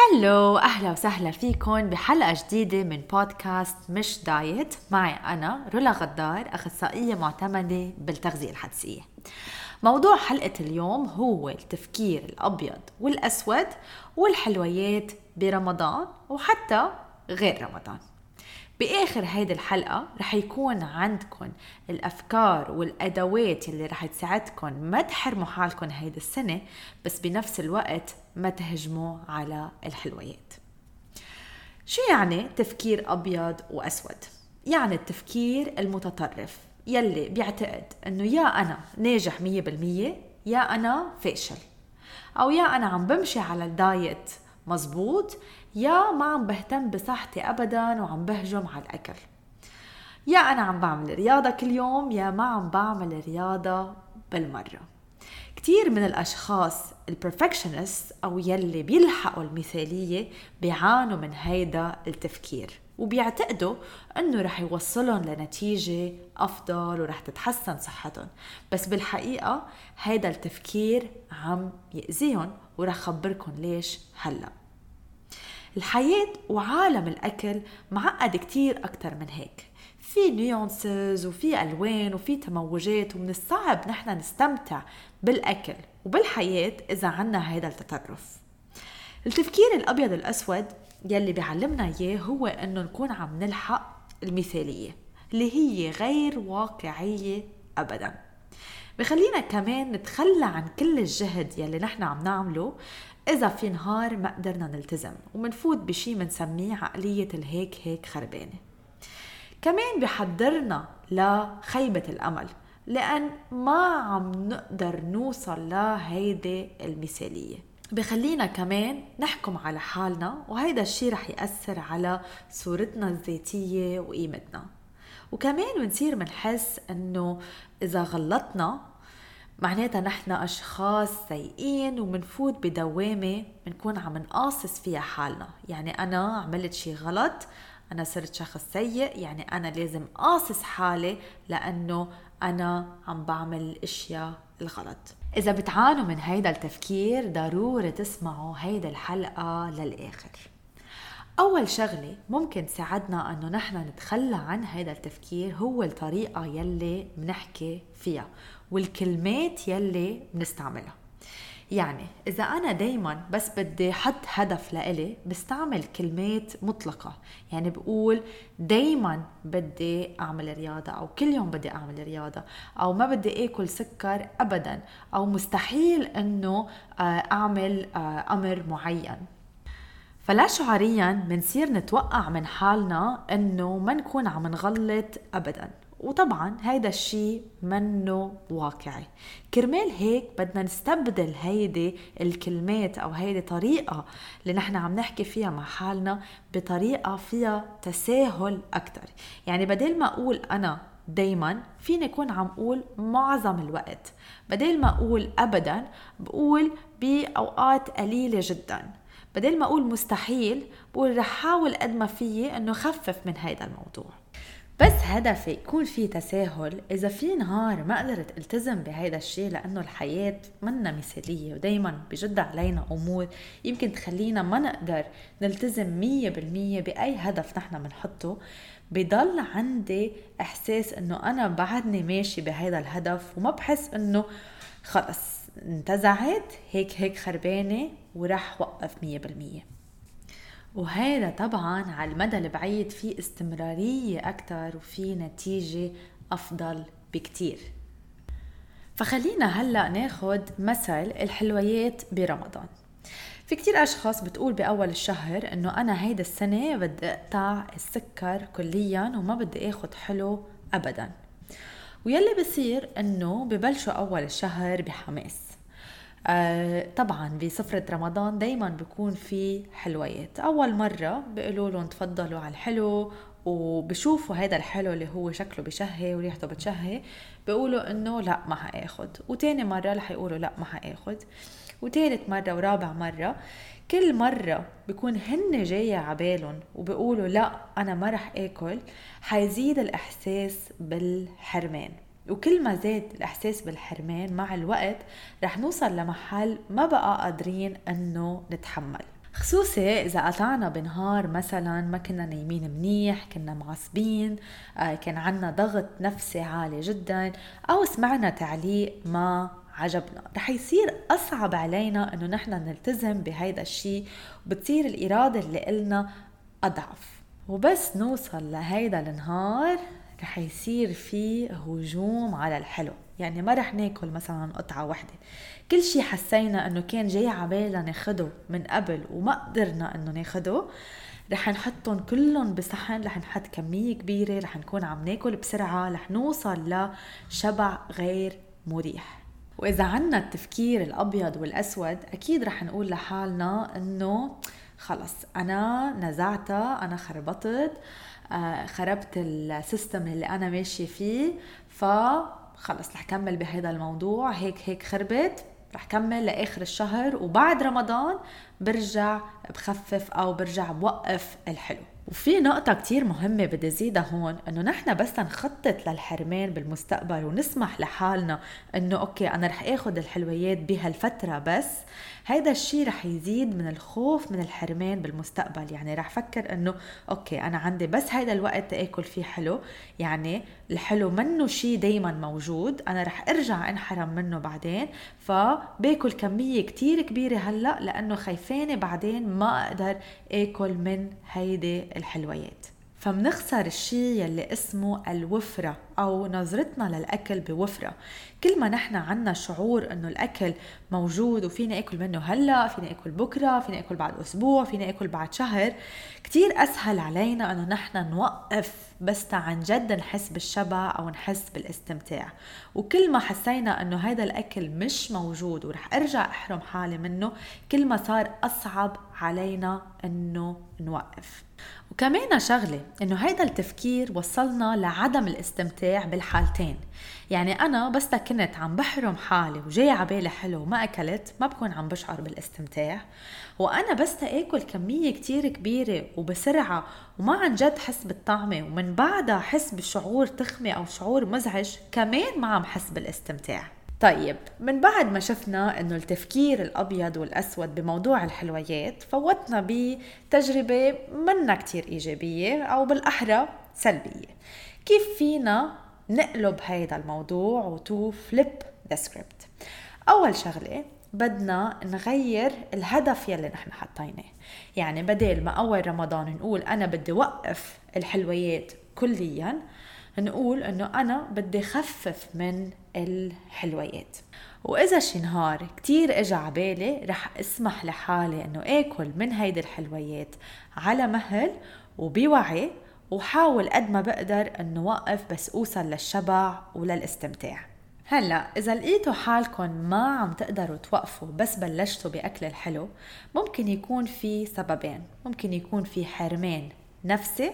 هلو أهلا وسهلا فيكم بحلقة جديدة من بودكاست مش دايت. معي أنا رولا غدار أخصائية معتمدة بالتغذية الحدسية. موضوع حلقة اليوم هو التفكير الأبيض والأسود والحلويات برمضان وحتى غير رمضان. بآخر هيدي الحلقة رح يكون عندكم الأفكار والأدوات اللي رح تساعدكم ما تحرموا حالكم هيدي السنة بس بنفس الوقت ما تهجموا على الحلويات. شو يعني تفكير أبيض وأسود؟ يعني التفكير المتطرف يلي بيعتقد إنه يا أنا ناجح مية بالمية يا أنا فاشل أو يا أنا عم بمشي على الدايت مزبوط يا ما عم بهتم بصحتي ابدا وعم بهجم على الأكل. يا أنا عم بعمل رياضة كل يوم يا ما عم بعمل رياضة بالمرة. كتير من الأشخاص البرفكشنست أو يلي بيلحقوا المثالية بيعانوا من هيدا التفكير وبيعتقدوا إنه رح يوصلهم لنتيجة أفضل ورح تتحسن صحتهم. بس بالحقيقة هيدا التفكير عم يأذيهم ورح خبركن ليش هلأ. الحياة وعالم الأكل معقد كتير أكتر من هيك. في نيونسز وفي ألوان وفي تموجات ومن الصعب نحن نستمتع بالأكل وبالحياة إذا عنا هذا التطرف. التفكير الأبيض الأسود يلي بيعلمنا إياه هو إنه نكون عم نلحق المثالية اللي هي غير واقعية أبداً. بخلينا كمان نتخلى عن كل الجهد يلي نحن عم نعمله إذا في نهار ما قدرنا نلتزم ومنفوت بشي منسميه عقلية الهيك هيك خربانة. كمان بحضرنا لخيبة الأمل لأن ما عم نقدر نوصل لهيدي المثالية. بخلينا كمان نحكم على حالنا وهيدا الشي رح يأثر على صورتنا الذاتية وقيمتنا. وكمان بنصير بنحس إنه إذا غلطنا معناتها نحن أشخاص سيئين ومنفوت بدوامة بنكون عم نقاصص فيها حالنا. يعني أنا عملت شي غلط أنا صرت شخص سيء يعني أنا لازم قاصص حالي لأنه أنا عم بعمل الأشياء الغلط. إذا بتعانوا من هيدا التفكير ضروري تسمعوا هيدا الحلقة للآخر. أول شغلة ممكن تساعدنا أنه نحن نتخلى عن هذا التفكير هو الطريقة يلي بنحكي فيها. والكلمات يلي بنستعملها. يعني إذا أنا دايما بس بدي حط هدف لإلي بستعمل كلمات مطلقة. يعني بقول دايما بدي أعمل رياضة أو كل يوم بدي أعمل رياضة أو ما بدي آكل سكر أبدا أو مستحيل أنه آه، أعمل آه، أمر معين. فلا شعوريا منصير نتوقع من حالنا إنه ما نكون عم نغلط ابدا. وطبعا هيدا الشيء منه واقعي. كرمال هيك بدنا نستبدل هيدي الكلمات أو هيدي طريقة اللي نحن عم نحكي فيها مع حالنا بطريقة فيها تساهل أكثر يعني بدل ما أقول أنا دايما فيني أكون عم أقول معظم الوقت. بدل ما أقول ابدا بقول بأوقات قليلة جدا. بدل ما أقول مستحيل بقول رح حاول قد ما فيي إنه خفف من هيدا الموضوع. بس هدفي يكون في تساهل. إذا في نهار ما قدرت التزم بهيدا الشيء لأنه الحياة منا مثالية ودائما بجد علينا أمور يمكن تخلينا ما نقدر نلتزم مية بالمية بأي هدف نحن بنحطه بضل عندي إحساس إنه أنا بعدني ماشي بهذا الهدف وما بحس إنه خلص انتزعت هيك هيك خربانة ورح وقف مية بالمية. وهذا طبعا على المدى البعيد في استمرارية أكتر وفي نتيجة أفضل بكتير. فخلينا هلأ ناخد مثل الحلويات برمضان. في كتير أشخاص بتقول بأول الشهر إنه أنا هيدا السنة بدي أقطع السكر كليا وما بدي آخد حلو أبدا. ويلي بصير إنه ببلشوا أول الشهر بحماس. آه طبعا بسفرة رمضان دايما بيكون في حلويات. أول مرة بيقولوا لهم تفضلوا على الحلو وبشوفوا هذا الحلو اللي هو شكله بشهي وريحته بتشهي بيقولوا إنه لا ما حآخد. وتاني مرة رح يقولوا لا ما حآخد. وتالت مرة ورابع مرة كل مرة بيكون هن جاية عبالهم وبيقولوا لا أنا ما رح آكل حيزيد الإحساس بالحرمان. وكل ما زاد الإحساس بالحرمان مع الوقت رح نوصل لمحل ما بقى قادرين أنه نتحمل. خصوصي إذا قطعنا بنهار مثلا ما كنا نايمين منيح كنا معصبين آه، كان عنا ضغط نفسي عالي جدا أو سمعنا تعليق ما عجبنا. رح يصير أصعب علينا أنه نحن نلتزم بهيدا الشيء وبتصير الإرادة اللي إلنا أضعف. وبس نوصل لهيدا النهار رح يصير في هجوم على الحلو. يعني ما رح ناكل مثلا قطعة واحدة. كل شي حسينا إنه كان جاي عبالنا ناخده من قبل وما قدرنا إنه ناخده رح نحطهم كلهم بصحن رح نحط كمية كبيرة رح نكون عم ناكل بسرعة رح نوصل لشبع غير مريح. وإذا عنا التفكير الأبيض والأسود أكيد رح نقول لحالنا إنه خلص أنا نزعتها أنا خربطت خربت السيستم اللي أنا ماشية فيه فخلص رح كمل بهذا الموضوع. هيك هيك خربت رح كمل لآخر الشهر وبعد رمضان برجع بخفف أو برجع بوقف الحلو. وفي نقطة كتير مهمة بدي زيدها هون إنه نحن بس نخطط للحرمان بالمستقبل ونسمح لحالنا إنه okay أنا رح آخد الحلويات بهالفترة بس هيدا الشيء رح يزيد من الخوف من الحرمان بالمستقبل. يعني رح فكر إنه okay أنا عندي بس هيدا الوقت تاكل فيه حلو يعني الحلو منه شيء دايما موجود أنا رح أرجع أنحرم منه بعدين فباكل كمية كتير كبيرة هلأ لأنه خايفانة بعدين ما أقدر آكل من هيدي الحلويات. فمنخسر الشيء يلي اسمه الوفرة أو نظرتنا للأكل بوفرة. كل ما نحن عنا شعور أنه الأكل موجود وفينا أكل منه هلأ فينا أكل بكرة فينا أكل بعد أسبوع فينا أكل بعد شهر كتير أسهل علينا أنه نحن نوقف بس عن جد نحس بالشبع أو نحس بالاستمتاع. وكل ما حسينا أنه هذا الأكل مش موجود ورح أرجع أحرم حالي منه كل ما صار أصعب علينا أنه نوقف. وكمان شغلة إنه هيدا التفكير وصلنا لعدم الاستمتاع بالحالتين. يعني أنا بس كنت عم بحرم حالي وجاي عبالي حلو وما أكلت ما بكون عم بشعر بالاستمتاع. وأنا بس آكل كمية كتير كبيرة وبسرعة وما عن جد حس بالطعمة ومن بعدها حس بشعور تخمة أو شعور مزعج كمان ما عم حس بالاستمتاع. طيب من بعد ما شفنا إنه التفكير الأبيض والأسود بموضوع الحلويات فوتنا بتجربة منا كتير إيجابية أو بالأحرى سلبية. كيف فينا نقلب هيدا الموضوع و to flip the script أول شغلة بدنا نغير الهدف يلي نحن حطيناه. يعني بدل ما أول رمضان نقول أنا بدي وقف الحلويات كليا نقول إنه أنا بدي خفف من الحلويات. وإذا شي نهار كتير اجى عبالي رح أسمح لحالي إنه آكل من هيدي الحلويات على مهل وبوعي وحاول قد ما بقدر إنه وقف بس أوصل للشبع وللاستمتاع. هلأ إذا لقيتوا حالكم ما عم تقدروا توقفوا بس بلشتوا بأكل الحلو ممكن يكون في سببين. ممكن يكون في حرمان نفسي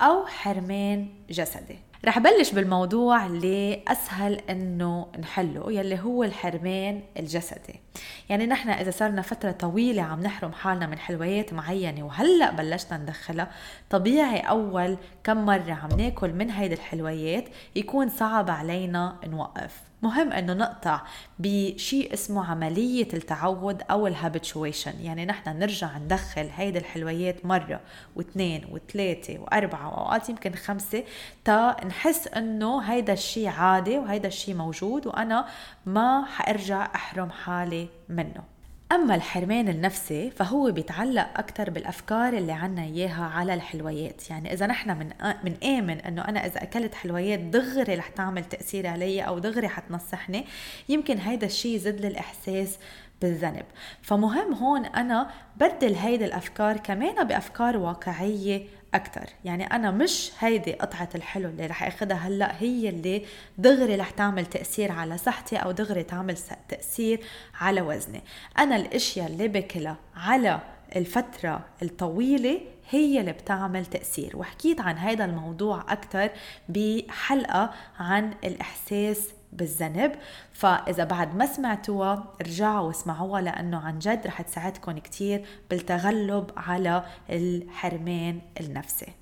أو حرمان جسدي. رح بلش بالموضوع اللي أسهل إنه نحله يلي هو الحرمان الجسدي. يعني نحن إذا صرنا فترة طويلة عم نحرم حالنا من حلويات معينة وهلأ بلشنا ندخلها طبيعي أول كم مرة عم ناكل من هيدي الحلويات يكون صعب علينا نوقف. مهم إنه نقطع بشيء اسمه عملية التعود أو الهابتشويشن يعني نحن نرجع ندخل هيدي الحلويات مرة واثنين وثلاثة وأربعة وأوقات يمكن خمسة تا نحس إنه هيدا الشيء عادي وهيدا الشيء موجود وأنا ما حأرجع أحرم حالي منه. أما الحرمان النفسي فهو بيتعلق أكثر بالأفكار اللي عنا إياها على الحلويات. يعني إذا نحن من من آمن إنه أنا إذا أكلت حلويات دغري رح تعمل تأثير علي أو دغري حتنصحني يمكن هيدا الشيء يزيد الإحساس بالذنب. فمهم هون أنا بدل هيدي الأفكار كمان بأفكار واقعية أكتر. يعني أنا مش هيدي قطعة الحلو اللي رح أخدها هلأ هي اللي دغري رح تعمل تأثير على صحتي أو دغري تعمل تأثير على وزني. أنا الأشياء اللي باكلها على الفترة الطويلة هي اللي بتعمل تأثير. وحكيت عن هذا الموضوع أكثر بحلقة عن الإحساس بالذنب. فإذا بعد ما سمعتوها ارجعوا واسمعوها لأنه عن جد رح تساعدكم كتير بالتغلب على الحرمان النفسي.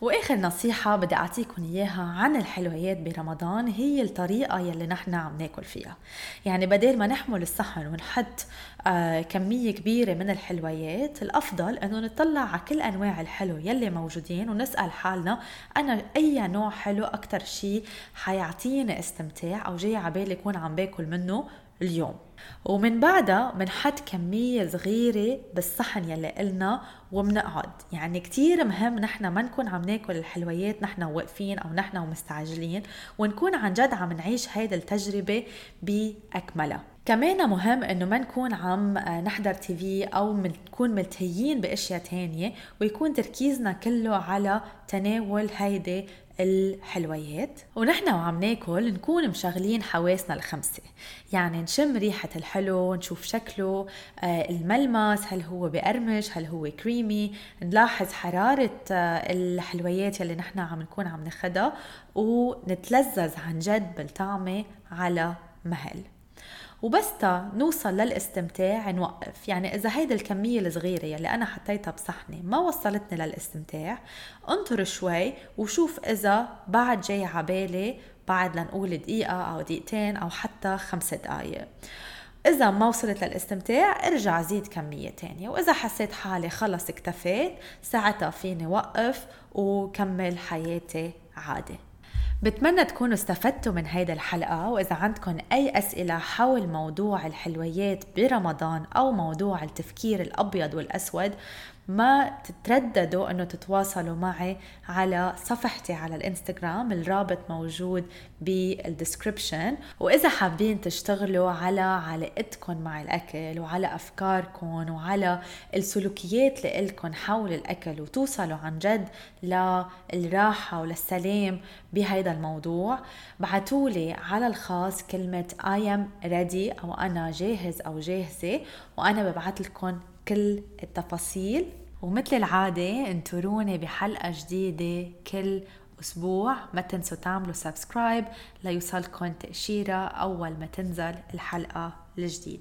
وآخر نصيحة بدي اعطيكم إياها عن الحلويات برمضان هي الطريقة يلي نحن عم ناكل فيها. يعني بدل ما نحمل الصحن ونحط آه كمية كبيرة من الحلويات الأفضل إنه نطلع على كل أنواع الحلو يلي موجودين ونسأل حالنا أنا أي نوع حلو أكتر شيء حيعطيني استمتاع أو جاي عبالي يكون عم باكل منه اليوم. ومن بعدها بنحط كمية صغيرة بالصحن يلي قلنا وبنقعد يعني كتير مهم نحن ما نكون عم ناكل الحلويات نحن واقفين أو نحن ومستعجلين ونكون عن جد عم نعيش هيدا التجربة بأكملها. كمان مهم إنه ما نكون عم نحضر تي في أو نكون ملتهيين بأشياء تانية ويكون تركيزنا كله على تناول هيدي الحلويات. ونحن وعم ناكل نكون مشغلين حواسنا الخمسة. يعني نشم ريحة الحلو نشوف شكله آه، الملمس هل هو بقرمش هل هو كريمي نلاحظ حرارة آه، الحلويات يلي نحن عم نكون عم ناخدها ونتلذذ عن جد بالطعمة على مهل. وبس تا نوصل للاستمتاع نوقف. يعني إذا هيدي الكمية الصغيرة يلي أنا حطيتها بصحني ما وصلتني للاستمتاع انطر شوي وشوف إذا بعد جاي عبالي بعد لنقول دقيقة أو دقيقتين أو حتى خمس دقايق. إذا ما وصلت للاستمتاع ارجع زيد كمية تانية. وإذا حسيت حالي خلص اكتفيت ساعتها فيني وقف وكمل حياتي عادي. بتمنى تكونوا استفدتوا من هيدا الحلقة وإذا عندكم أي أسئلة حول موضوع الحلويات برمضان أو موضوع التفكير الأبيض والأسود ما تترددوا إنه تتواصلوا معي على صفحتي على الإنستغرام الرابط موجود بالدسكربشن وإذا حابين تشتغلوا على علاقتكم مع الأكل وعلى أفكاركم وعلى السلوكيات لكم حول الأكل وتوصلوا عن جد للراحة وللسلام بهذا الموضوع بعتولي على الخاص كلمة I am ready أو أنا جاهز أو جاهزة وأنا ببعث لكم كل التفاصيل. ومثل العادة انطروني بحلقة جديدة كل أسبوع. ما تنسوا تعملوا subscribe ليوصلكم إشارة أول ما تنزل الحلقة الجديدة.